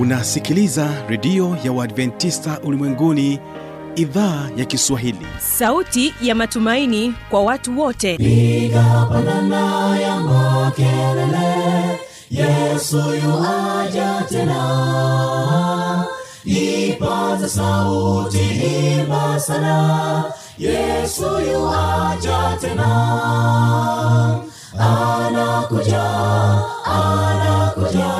unasikiliza redio ya uadventista ulimwenguni idhaa ya kiswahili. Sauti ya matumaini kwa watu wote. Piga pandana ya makelele yesu yuaja tena. Ipaza sauti imba sana yesu yuaja tena. Anakuja anakuja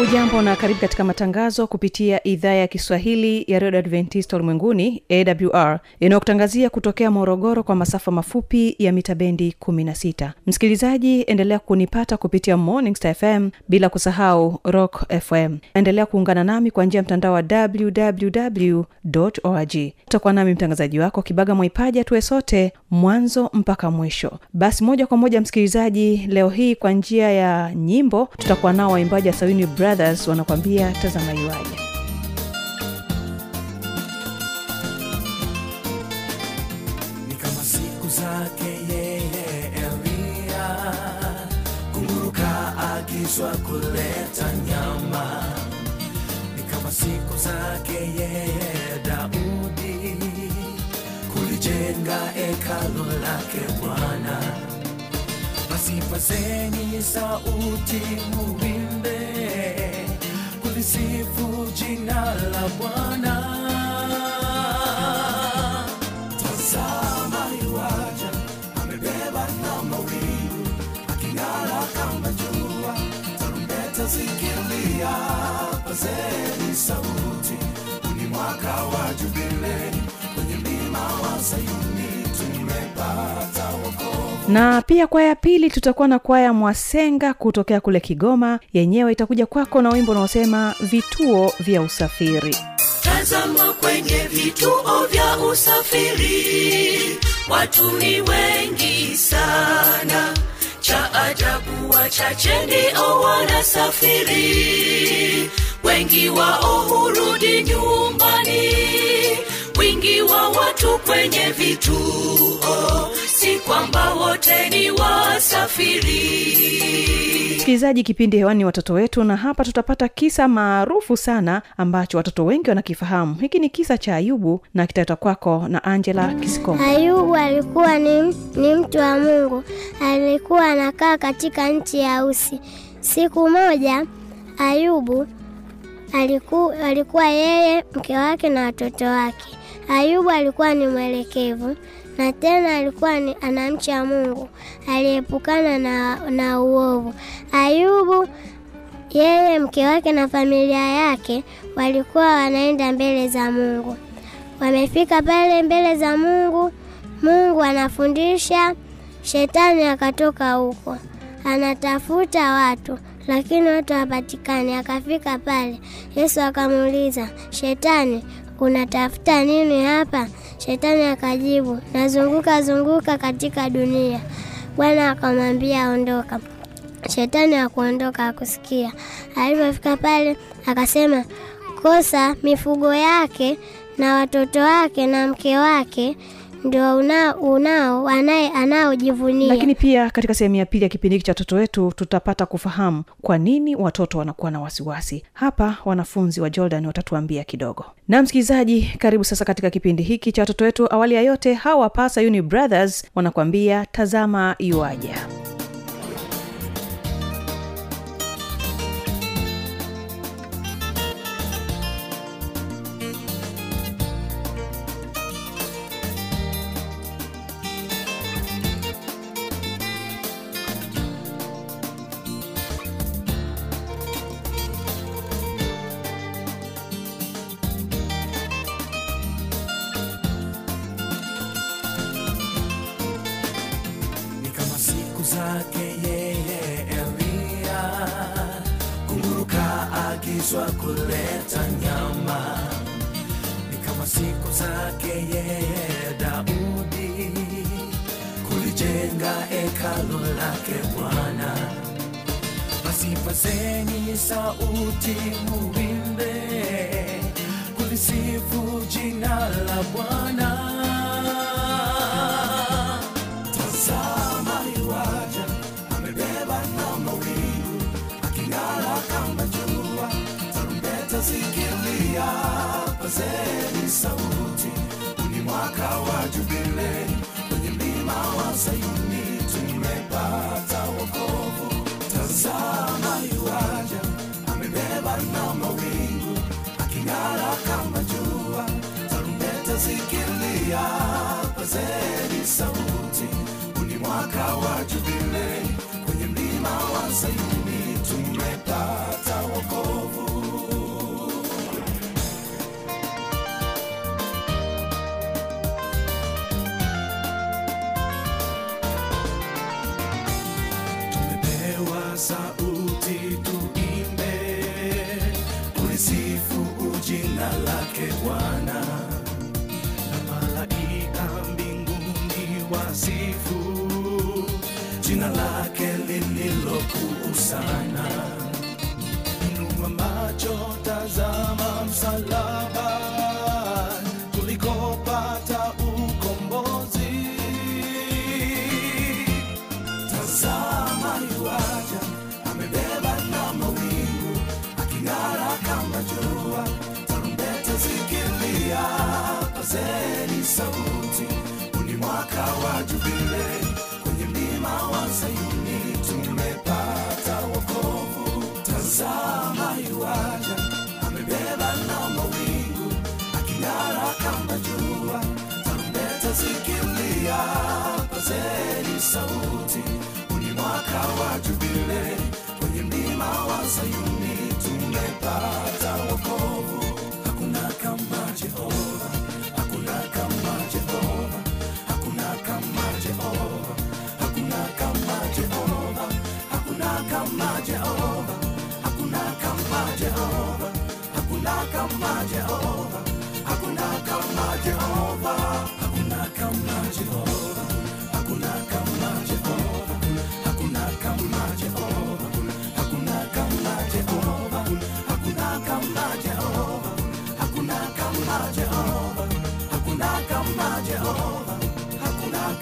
hujambo na karibu katika matangazo kupitia idhaa ya kiswahili ya redio adventista ulimwenguni awr inayokutangazia kutokea morogoro kwa masafa mafupi ya mita bendi 16 msikilizaji endelea kunipata kupitia morning star fm bila kusahau rock fm endelea kuungana nami kwa njia ya mtandao wa www org. Utakuwa nami mtangazaji wako kibaga mwaipaja tuwe sote mwanzo mpaka mwisho. Basi moja kwa moja msikilizaji leo hii kwa njia ya nyimbo tutakuwa nao waimbaji wa sawini brothers wanakuambia tazama iwaje. kunguruka kuleta nyama, ni kama siku zake yeye Daudi kulijenga hekalu lake Bwana. Basi sauti muimbe kulisifu jina la Bwana. Tazama yuaja, amebeba na mawingu, aking'ara kama jua, tarumbeta zikilia, pazeni sauti, huu ni mwaka wa jubilei, kwenye mlima wa Sayuni. Na pia kwaya ya pili tutakuwa na kwaya mwasenga kutokea kule kigoma. Yenyewe itakuja kwako na wimbo unaosema vituo vya usafiri. Tazama kwenye vituo vya usafiri. Watu ni wengi sana. Cha ajabu wachache ndio wanasafiri. Wengi wao hurudi nyumbani. Wingi wa watu kwenye vituo si kwamba wote ni wasafiri. Msikilizaji kipindi hewani watoto wetu na hapa tutapata kisa maarufu sana ambacho watoto wengi wanakifahamu. Hiki ni kisa cha ayubu na kitaletwa kwako na angela kisikomo Ayubu alikuwa ni, ni mtu wa Mungu, alikuwa anakaa katika nchi ya Usi. Siku moja Ayubu aliku, alikuwa yeye, mke wake na watoto wake. Ayubu alikuwa ni mwelekevu na tena alikuwa ni anamcha Mungu, aliepukana na, na uovu. Ayubu yeye, mke wake na familia yake walikuwa wanaenda mbele za Mungu. Wamefika pale mbele za Mungu, Mungu anafundisha, shetani akatoka huko anatafuta watu, lakini watu hawapatikani. Akafika pale, Yesu akamuuliza, shetani, unatafuta nini hapa? Shetani akajibu, nazunguka zunguka katika dunia. Bwana akamwambia, ondoka. Shetani akuondoka akusikia. Alipofika pale akasema, kosa mifugo yake na watoto wake na mke wake ndio unao, unao anaye anaojivunia. lakini pia katika sehemu ya pili ya kipindi hiki cha watoto wetu tutapata kufahamu kwa nini watoto wanakuwa na wasiwasi. Hapa wanafunzi wa jordan watatuambia kidogo. Na msikilizaji karibu sasa katika kipindi hiki cha watoto wetu. Awali ya yote hawa pasa uni brothers wanakuambia tazama yuaja sauti, muimbe kulisifu jina la Bwana. Lake Bwana. Na malaika mbinguni wasifu. Jina lake lililokuu sana. Inua macho, tazama pazeni sauti, ni mwaka wa jubile, kwenye mlima wa Sayuni tumepata wokovu. Tazama yuaja, amebeba na mawingu, aking'ara kama jua, tarumbeta zikilia, pazeni sauti, uni mwaka wa jubilei,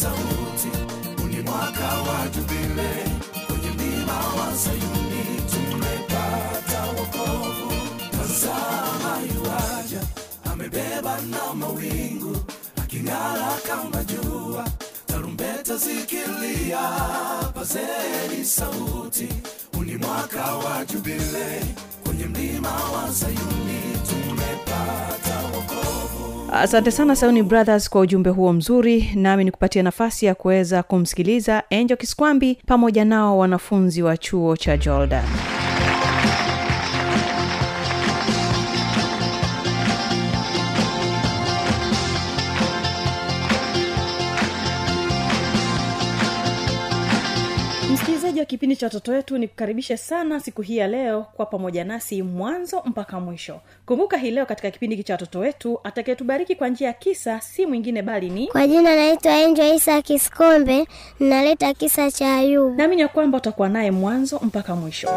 sauti, uni mwaka wa jubilei, kwenye mlima wa Sayuni tumepata wokovu. Tazama yuaja, amebeba na mawingu, aking'ara kama jua, tarumbeta zikilia, pazeni sauti, uni mwaka wa jubilei, kwenye mlima wa Sayuni tumepata. Asante sana sauni brothers kwa ujumbe huo mzuri. Nami nikupatia nafasi ya kuweza kumsikiliza enjo kiskwambi pamoja nao wanafunzi wa chuo cha jordan wa kipindi cha watoto wetu nikukaribishe sana siku hii ya leo kwa pamoja nasi mwanzo mpaka mwisho kumbuka hii leo katika kipindi hiki cha watoto wetu atakayetubariki kwa njia ya kisa si mwingine bali ni Kwa jina naitwa Enjo Isa Kiskombe, naleta kisa cha Ayubu. naamini ya kwamba utakuwa naye mwanzo mpaka mwisho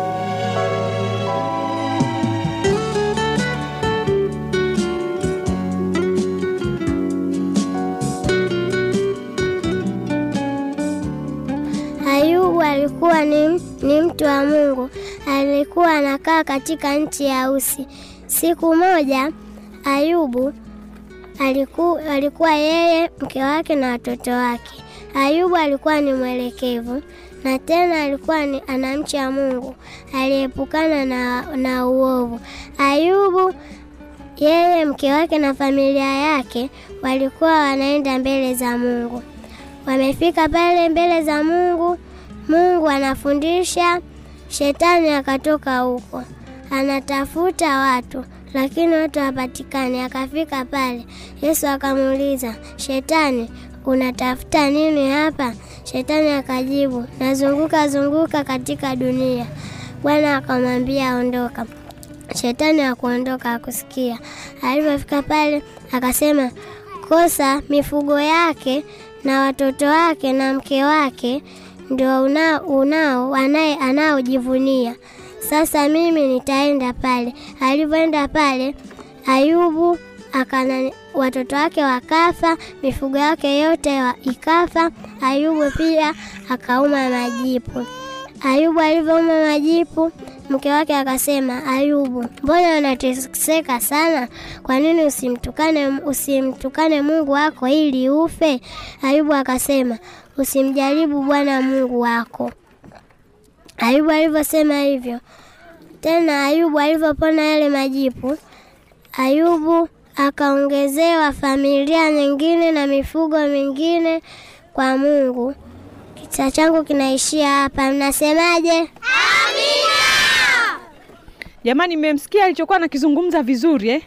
alikuwa ni, ni mtu wa Mungu, alikuwa anakaa katika nchi ya Usi. Siku moja Ayubu aliku, alikuwa yeye, mke wake na watoto wake. Ayubu alikuwa ni mwelekevu na tena alikuwa ni anamcha Mungu, aliepukana na, na uovu. Ayubu yeye, mke wake na familia yake walikuwa wanaenda mbele za Mungu. Wamefika pale mbele za Mungu, Mungu anafundisha, shetani akatoka huko anatafuta watu lakini watu hapatikani. Akafika pale, Yesu akamuuliza shetani, unatafuta nini hapa? Shetani akajibu, nazunguka zunguka katika dunia. Bwana akamwambia ondoka. Shetani akuondoka, akusikia. Alipofika pale, akasema kosa mifugo yake na watoto wake na mke wake ndio unao, unao anaye anaojivunia. Sasa mimi nitaenda pale. Alivyoenda pale, Ayubu akana watoto wake wakafa, mifugo yake yote wa- ikafa. Ayubu pia akauma majipu. Ayubu alivyouma majipu, mke wake akasema, Ayubu, mbona unateseka sana? Kwa nini usimtukane usimtukane Mungu wako ili ufe? Ayubu akasema, usimjaribu Bwana Mungu wako. Ayubu alivyosema hivyo, tena Ayubu alivyopona yale majipu, Ayubu akaongezewa familia nyingine na mifugo mingine kwa Mungu. Kisa changu kinaishia hapa, mnasemaje? jamani mmemsikia alichokuwa anakizungumza vizuri eh?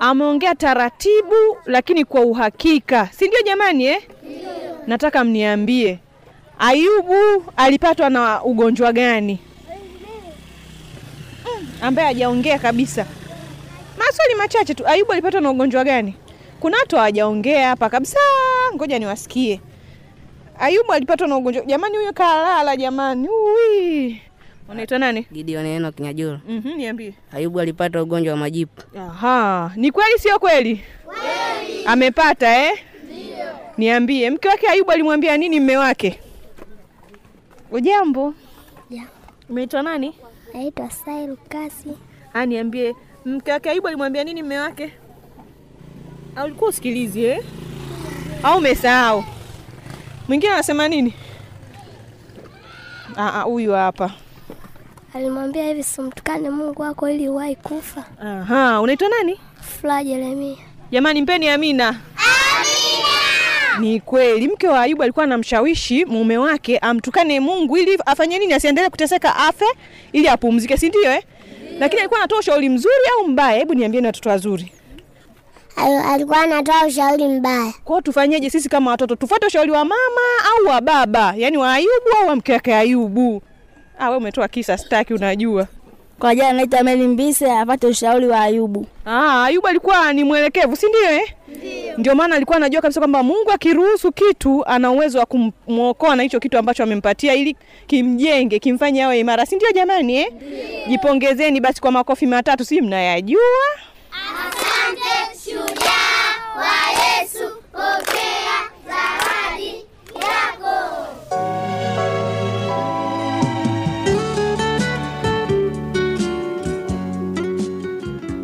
Ameongea taratibu lakini kwa uhakika. Si ndio jamani eh? nataka mniambie ayubu alipatwa na ugonjwa gani? Mm, ambaye hajaongea kabisa. Maswali machache tu. Ayubu alipatwa na ugonjwa gani? Kuna watu hawajaongea hapa kabisa. Ngoja niwasikie. Ayubu alipatwa na ugonjwa. Jamani huyo kalala jamani. Ui. Unaitwa nani Gideon Enoch Nyajura. Mhm, niambie. Ayubu alipata ugonjwa wa majipu. Aha, ni kweli sio kweli? Kweli. Amepata eh? Ndio. Niambie, mke wake Ayubu alimwambia nini mme wake? Ujambo? Yeah. Umeitwa nani? Naitwa Sail Kasi. Ah, niambie, mke wake Ayubu alimwambia nini mme wake? Au ulikuwa usikilizi eh? Au umesahau? Mwingine anasema nini? Ah, ah, huyu hapa. Alimwambia hivi, simtukane Mungu wako ili uwahi kufa. Aha, unaitwa nani? Furaha Jeremia. Jamani, mpeni Amina. Amina. Ni kweli mke wa Ayubu alikuwa anamshawishi mume wake amtukane Mungu ili afanye nini, asiendelee kuteseka, afe ili apumzike, si ndio eh? Lakini alikuwa anatoa ushauri mzuri au mbaya? Hebu niambieni watoto wazuri. Alikuwa anatoa ushauri mbaya. Kwa hiyo tufanyeje sisi kama watoto? Tufuate ushauri wa mama au wa baba, yaani wa Ayubu au wa mke wake Ayubu? Ah, wewe umetoa kisa, staki, unajua. Kwa jana naita Meli Mbise, apate ushauri wa Ayubu. Ah, Ayubu alikuwa ni mwelekevu, si ndio eh? Ndio maana alikuwa anajua kabisa kwamba Mungu akiruhusu kitu ana uwezo wa kumwokoa na hicho kitu ambacho amempatia ili kimjenge, kimfanye awe imara, si ndio jamani eh? Jipongezeni basi kwa makofi matatu, si mnayajua?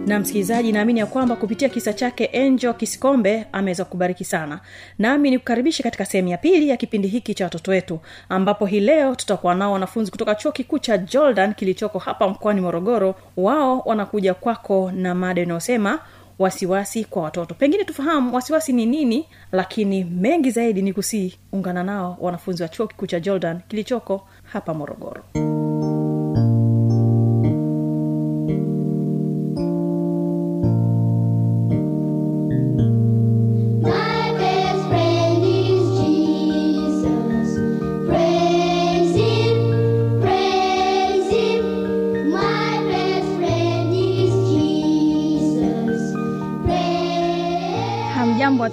Na msikilizaji naamini ya kwamba kupitia kisa chake enjo kisikombe ameweza kubariki sana. Nami ni kukaribisha katika sehemu ya pili ya kipindi hiki cha watoto wetu ambapo hii leo tutakuwa nao wanafunzi kutoka chuo kikuu cha jordan kilichoko hapa mkoani morogoro. Wao wanakuja kwako na mada inayosema wasiwasi kwa watoto. Pengine tufahamu wasiwasi ni nini lakini mengi zaidi ni kusiungana nao wanafunzi wa chuo kikuu cha jordan kilichoko hapa morogoro. My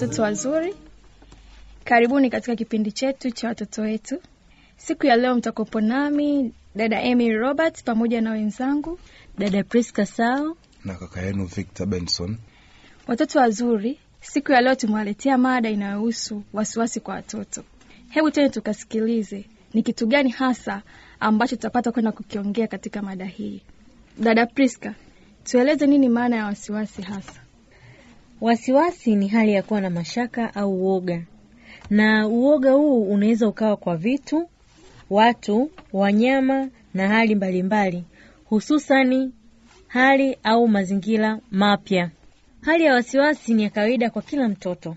watoto wazuri, karibuni katika kipindi chetu cha watoto wetu. Siku ya leo mtakopo nami dada Emy Robert pamoja na wenzangu. Dada Priska Sao, na kaka yenu Victor Benson. Watoto wazuri, siku ya leo tumewaletea mada inayohusu wasiwasi kwa watoto. Hebu tena tukasikilize ni kitu gani hasa ambacho tutapata kwenda kukiongea katika mada hii. Dada Priska, tueleze nini maana ya wasiwasi hasa? Wasiwasi ni hali ya kuwa na mashaka au uoga na uoga huu unaweza ukawa kwa vitu, watu, wanyama na hali mbalimbali, hususani hali au mazingira mapya. Hali ya wasiwasi ni ya kawaida kwa kila mtoto,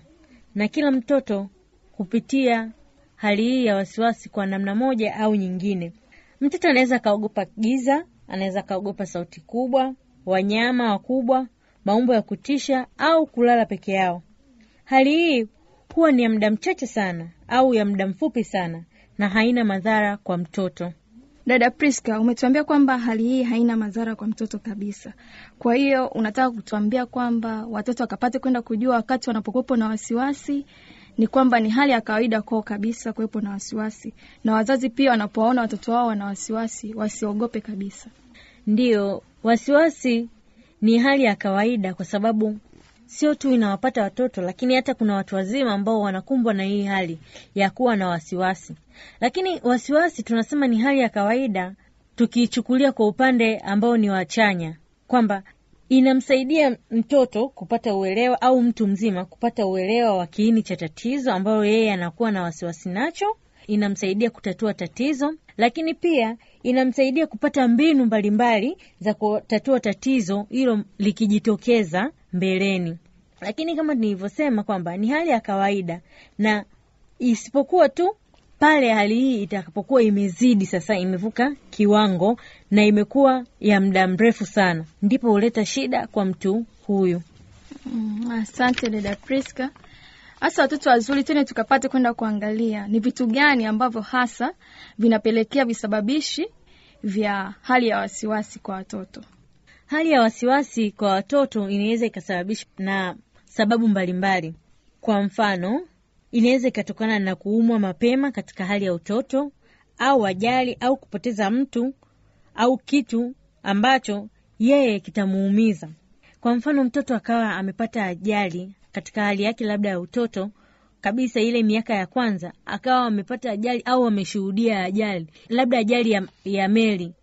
na kila mtoto hupitia hali hii ya wasiwasi kwa namna moja au nyingine. Mtoto anaweza akaogopa giza, anaweza akaogopa sauti kubwa, wanyama wakubwa, maumbo ya kutisha au kulala peke yao. Hali hii huwa ni ya muda mchache sana au ya muda mfupi sana na haina madhara kwa mtoto. Dada Priska, umetuambia kwamba hali hii haina madhara kwa mtoto kabisa. Kwa hiyo unataka kutuambia kwamba watoto wakapate kwenda kujua wakati wanapokuwepo na wasiwasi ni kwamba ni hali ya kawaida kwao kabisa kuwepo na wasiwasi, na wazazi pia wanapowaona watoto wao wana wasiwasi wasiogope kabisa. Ndiyo, wasiwasi ni hali ya kawaida kwa sababu sio tu inawapata watoto, lakini hata kuna watu wazima ambao wanakumbwa na hii hali ya kuwa na wasiwasi. Lakini wasiwasi tunasema ni hali ya kawaida, tukiichukulia kwa upande ambao ni wachanya, kwamba inamsaidia mtoto kupata uelewa au mtu mzima kupata uelewa wa kiini cha tatizo ambayo yeye anakuwa na wasiwasi nacho. Inamsaidia kutatua tatizo, lakini pia inamsaidia kupata mbinu mbalimbali za kutatua tatizo hilo likijitokeza mbeleni. Lakini kama nilivyosema kwamba ni hali ya kawaida, na isipokuwa tu pale hali hii itakapokuwa imezidi sasa, imevuka kiwango na imekuwa ya muda mrefu sana, ndipo huleta shida kwa mtu huyu. Mm, asante dada Priska. Hasa watoto wazuri, tena tukapate kwenda kuangalia ni vitu gani ambavyo hasa vinapelekea visababishi vya hali ya wasiwasi kwa watoto. Hali ya wasiwasi kwa watoto inaweza ikasababishwa na sababu mbalimbali. Kwa mfano, inaweza ikatokana na kuumwa mapema katika hali ya utoto au ajali au kupoteza mtu au kitu ambacho yeye kitamuumiza. Kwa mfano, mtoto akawa amepata ajali katika hali yake labda ya utoto kabisa, ile miaka ya kwanza, akawa amepata ajali au ameshuhudia ajali, labda ajali ya, ya meli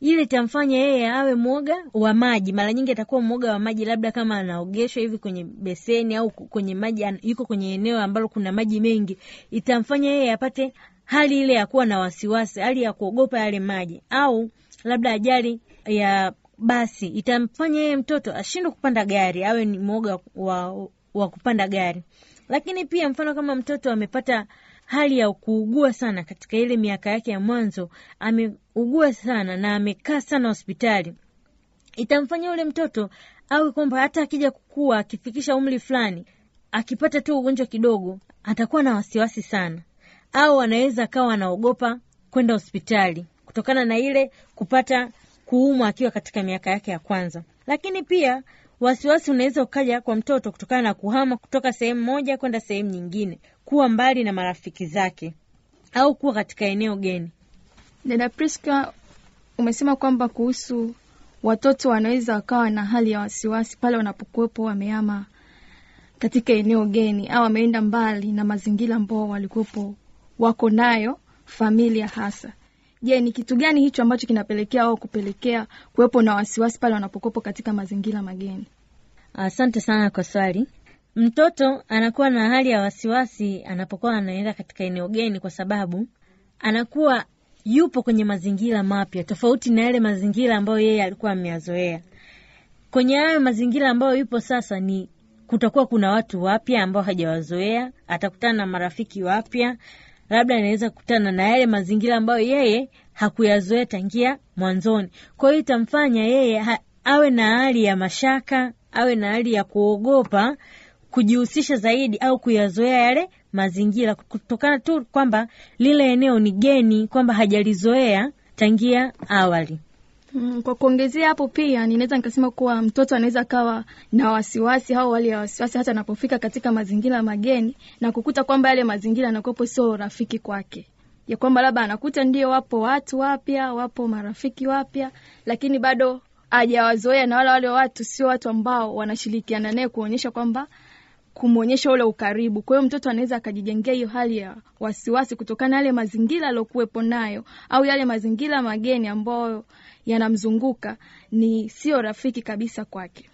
ile itamfanya yeye awe mwoga wa maji. Mara nyingi atakuwa mwoga wa maji, labda kama anaogeshwa hivi kwenye beseni au kwenye maji, yuko kwenye eneo ambalo kuna maji mengi, itamfanya yeye apate hali ile ya kuwa na wasiwasi, hali ya kuogopa yale maji. Au labda ajali ya basi itamfanya yeye mtoto ashindwe kupanda gari, awe ni mwoga wa, wa kupanda gari. Lakini pia mfano kama mtoto amepata hali ya kuugua sana katika ile miaka yake ya mwanzo, ameugua sana na amekaa sana hospitali, itamfanya yule mtoto awe kwamba hata akija kukua, akifikisha umri fulani, akipata tu ugonjwa kidogo, atakuwa na wasiwasi sana, au anaweza akawa anaogopa kwenda hospitali kutokana na ile kupata kuumwa akiwa katika miaka yake ya kwanza. Lakini pia wasiwasi unaweza ukaja kwa mtoto kutokana na kuhama kutoka sehemu moja kwenda sehemu nyingine, kuwa mbali na marafiki zake au kuwa katika eneo geni. Dada Priska, umesema kwamba kuhusu watoto wanaweza wakawa na hali ya wasiwasi pale wanapokuwepo wamehama katika eneo geni au wameenda mbali na mazingira ambao walikuwepo wako nayo familia hasa. Je, ni kitu gani hicho ambacho kinapelekea au kupelekea kuwepo na wasiwasi pale wanapokuwepo katika mazingira mageni? Asante sana kwa swali. Mtoto anakuwa na hali ya wasiwasi anapokuwa anaenda katika eneo geni, kwa sababu anakuwa yupo kwenye mazingira mapya tofauti na yale mazingira ambayo yeye alikuwa ameyazoea. Kwenye hayo mazingira ambayo yupo sasa, ni kutakuwa kuna watu wapya ambao hajawazoea, atakutana na marafiki wapya, labda anaweza kukutana na yale mazingira ambayo yeye hakuyazoea tangia mwanzoni. Kwa hiyo itamfanya yeye ha, awe na hali ya mashaka, awe na hali ya kuogopa kujihusisha zaidi au kuyazoea yale mazingira kutokana tu kwamba lile eneo ni geni, kwamba hajalizoea tangia awali. Mm, kwa kuongezea hapo pia ninaweza nikasema kuwa mtoto anaweza kawa na wasiwasi au hali ya wasiwasi hata anapofika katika mazingira mageni na kukuta kwamba yale mazingira yanakuwepo sio rafiki kwake, ya kwamba labda anakuta ndio wapo watu wapya, wapo marafiki wapya, lakini bado hajawazoea na wala wale watu sio watu ambao wanashirikiana naye kuonyesha kwamba kumwonyesha ule ukaribu. Kwa hiyo mtoto anaweza akajijengea hiyo hali ya wasiwasi kutokana na yale mazingira aliyokuwepo nayo au yale mazingira mageni ambayo yanamzunguka ni sio rafiki kabisa kwake.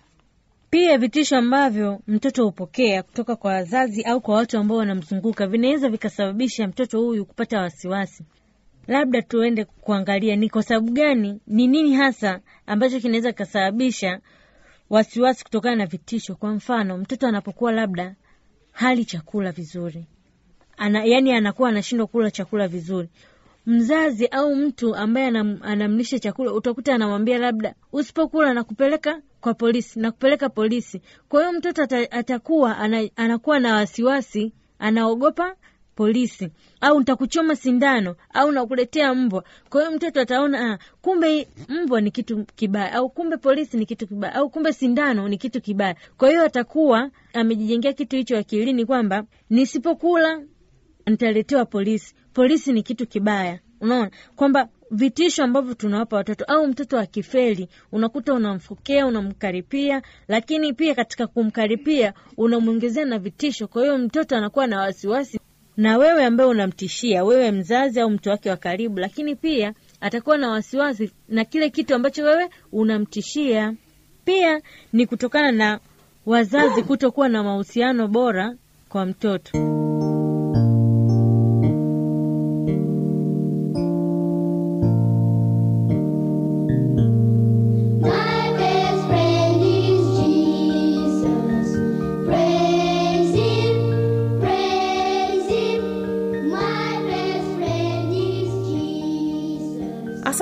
Pia vitisho ambavyo mtoto hupokea kutoka kwa wazazi au kwa watu ambao wanamzunguka vinaweza vikasababisha mtoto huyu kupata wasiwasi. Labda tuende kuangalia ni kwa sababu gani, ni nini hasa ambacho kinaweza kikasababisha wasiwasi kutokana na vitisho. Kwa mfano, mtoto anapokuwa labda hali chakula vizuri ana, yani anakuwa anashindwa kula chakula vizuri, mzazi au mtu ambaye anam, anamlisha chakula utakuta anamwambia labda usipokula nakupeleka kwa polisi, nakupeleka polisi. Kwa hiyo mtoto atakuwa ana, anakuwa na wasiwasi, anaogopa polisi au nitakuchoma sindano au nakuletea mbwa. Kwa hiyo mtoto ataona ah, kumbe mbwa ni kitu kibaya au kumbe polisi ni kitu kibaya au kumbe sindano ni kitu kibaya. Kwa hiyo atakuwa amejijengea kitu hicho akilini kwamba nisipokula nitaletewa polisi, polisi ni kitu kibaya. Unaona kwamba vitisho ambavyo tunawapa watoto au mtoto akifeli, unakuta unamfokea, unamkaripia, lakini pia katika kumkaripia unamwongezea na vitisho. Kwa hiyo mtoto anakuwa na wasiwasi na wewe ambaye unamtishia, wewe mzazi au mtu wake wa karibu, lakini pia atakuwa na wasiwasi na kile kitu ambacho wewe unamtishia. Pia ni kutokana na wazazi kutokuwa na mahusiano bora kwa mtoto.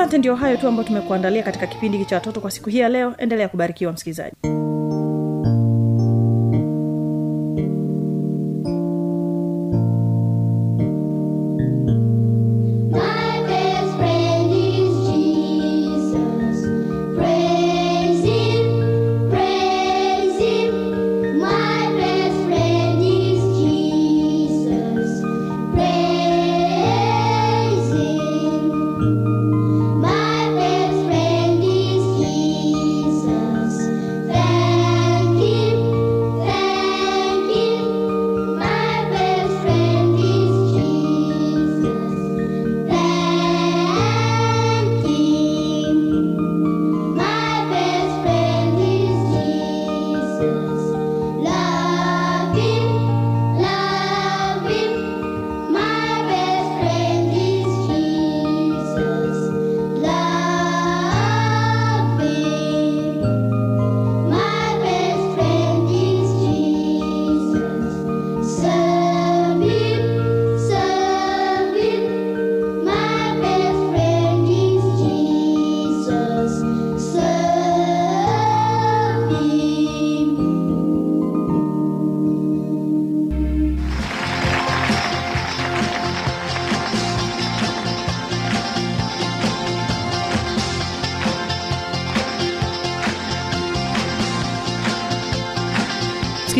Asante ndio hayo tu ambayo tumekuandalia katika kipindi cha watoto kwa siku hii ya leo. Endelea kubarikiwa msikilizaji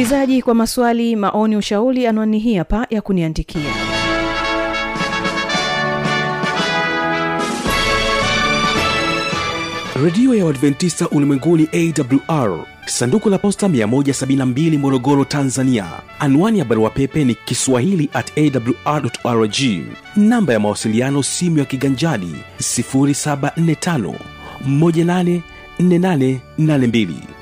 msikilizaji kwa maswali maoni ushauri anwani hii hapa ya kuniandikia. Redio ya uadventista ulimwenguni awr sanduku la posta 172 morogoro tanzania. Anwani ya barua pepe ni kiswahili at awrrg namba ya mawasiliano simu ya kiganjadi 745 184882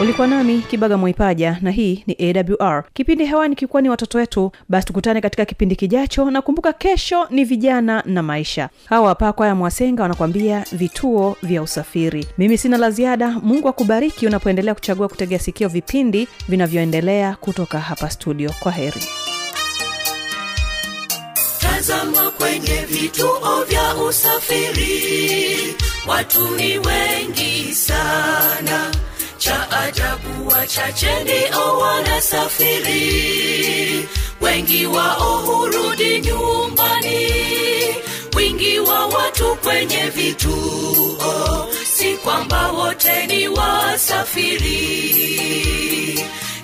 ulikuwa nami kibaga mwaipaja na hii ni awr kipindi hewani kikuwa ni watoto wetu basi tukutane katika kipindi kijacho na kumbuka kesho ni vijana na maisha. Hawa hapa kwaya mwasenga wanakuambia vituo vya usafiri. Mimi sina la ziada mungu akubariki unapoendelea kuchagua kutegea sikio vipindi vinavyoendelea kutoka hapa studio. Kwa heri. Tazama kwenye vituo vya usafiri watu ni wengi sana cha ajabu wachache ndio wanasafiri. Wengi wao hurudi nyumbani wingi wa watu kwenye vituo. Si kwamba wote ni wasafiri.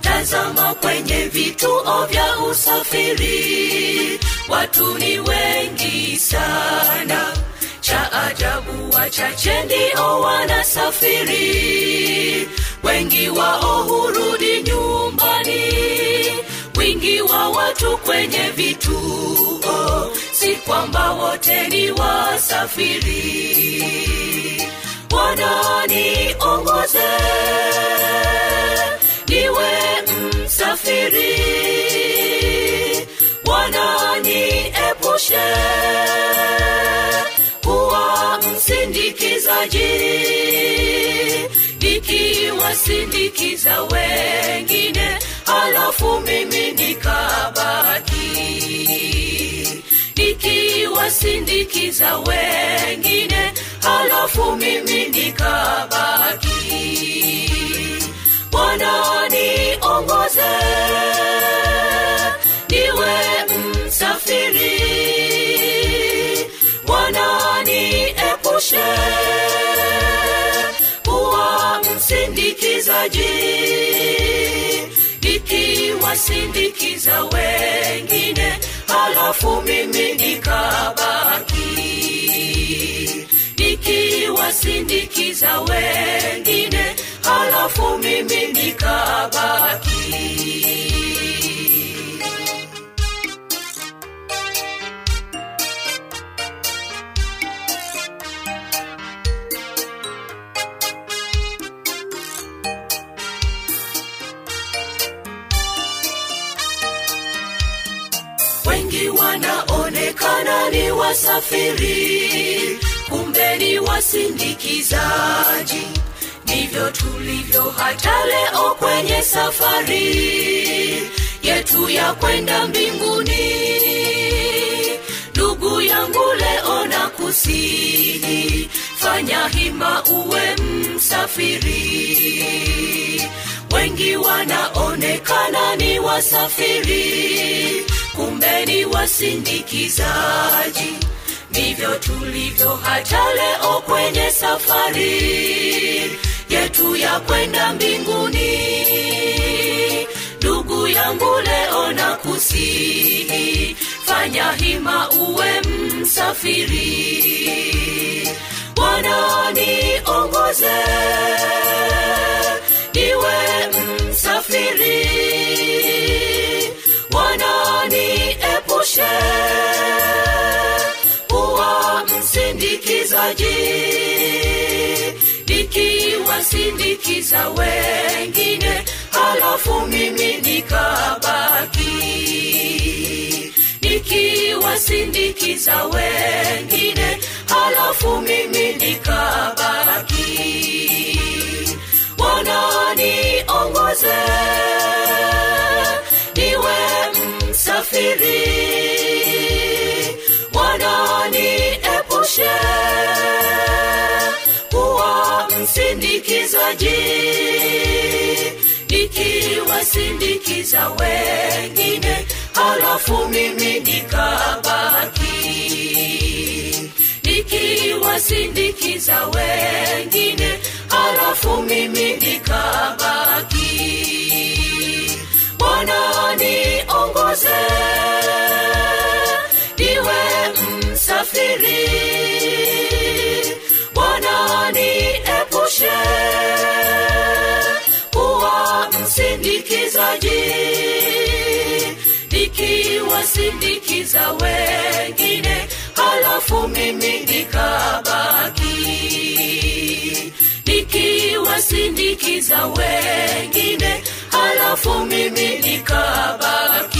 Tazama kwenye vituo vya usafiri watu ni wengi sana. Cha ajabu wachache ndio wanasafiri wengi wao hurudi nyumbani. Wingi wa watu kwenye vituo. Si kwamba wote ni wasafiri. Wananiongoze niwe msafiri. Wananiepushe. Kuwa msindikizaji nikiwasindikiza wengine halafu mimi nikabaki. Nikiwasindikiza wengine halafu mimi nikabaki. Bwana niongoze msindikizaji nikiwasindikiza wengine halafu mimi nikabaki. Nikiwasindikiza wengine halafu mimi nikabaki wasafiri kumbe ni wasindikizaji. Ndivyo tulivyo hata leo kwenye safari yetu ya kwenda mbinguni. Ndugu yangu leo na kusihi fanya hima uwe msafiri. Wengi wanaonekana ni wasafiri kumbe ni wasindikizaji ndivyo tulivyo hata leo kwenye safari yetu ya kwenda mbinguni. Ndugu yangu leo na kusihi fanya hima uwe msafiri. Bwana niongoze niwe msafiri niepushe kuwa msindikizaji. Nikiwasindikiza wengine halafu mimi nikabaki. Nikiwasindikiza wengine halafu mimi nikabaki. Bwana msafiri bwana niepushe kuwa msindikizaji. Nikiwasindikiza wengine halafu mimi nikabaki. Nikiwasindikiza wengine halafu mimi nikabaki bwana niongoze niwe msafiri. Bwana niepushe kuwa msindikizaji nikiwasindikiza wengine halafu mimi nikabaki. Nikiwasindikiza wengine halafu mimi nikabaki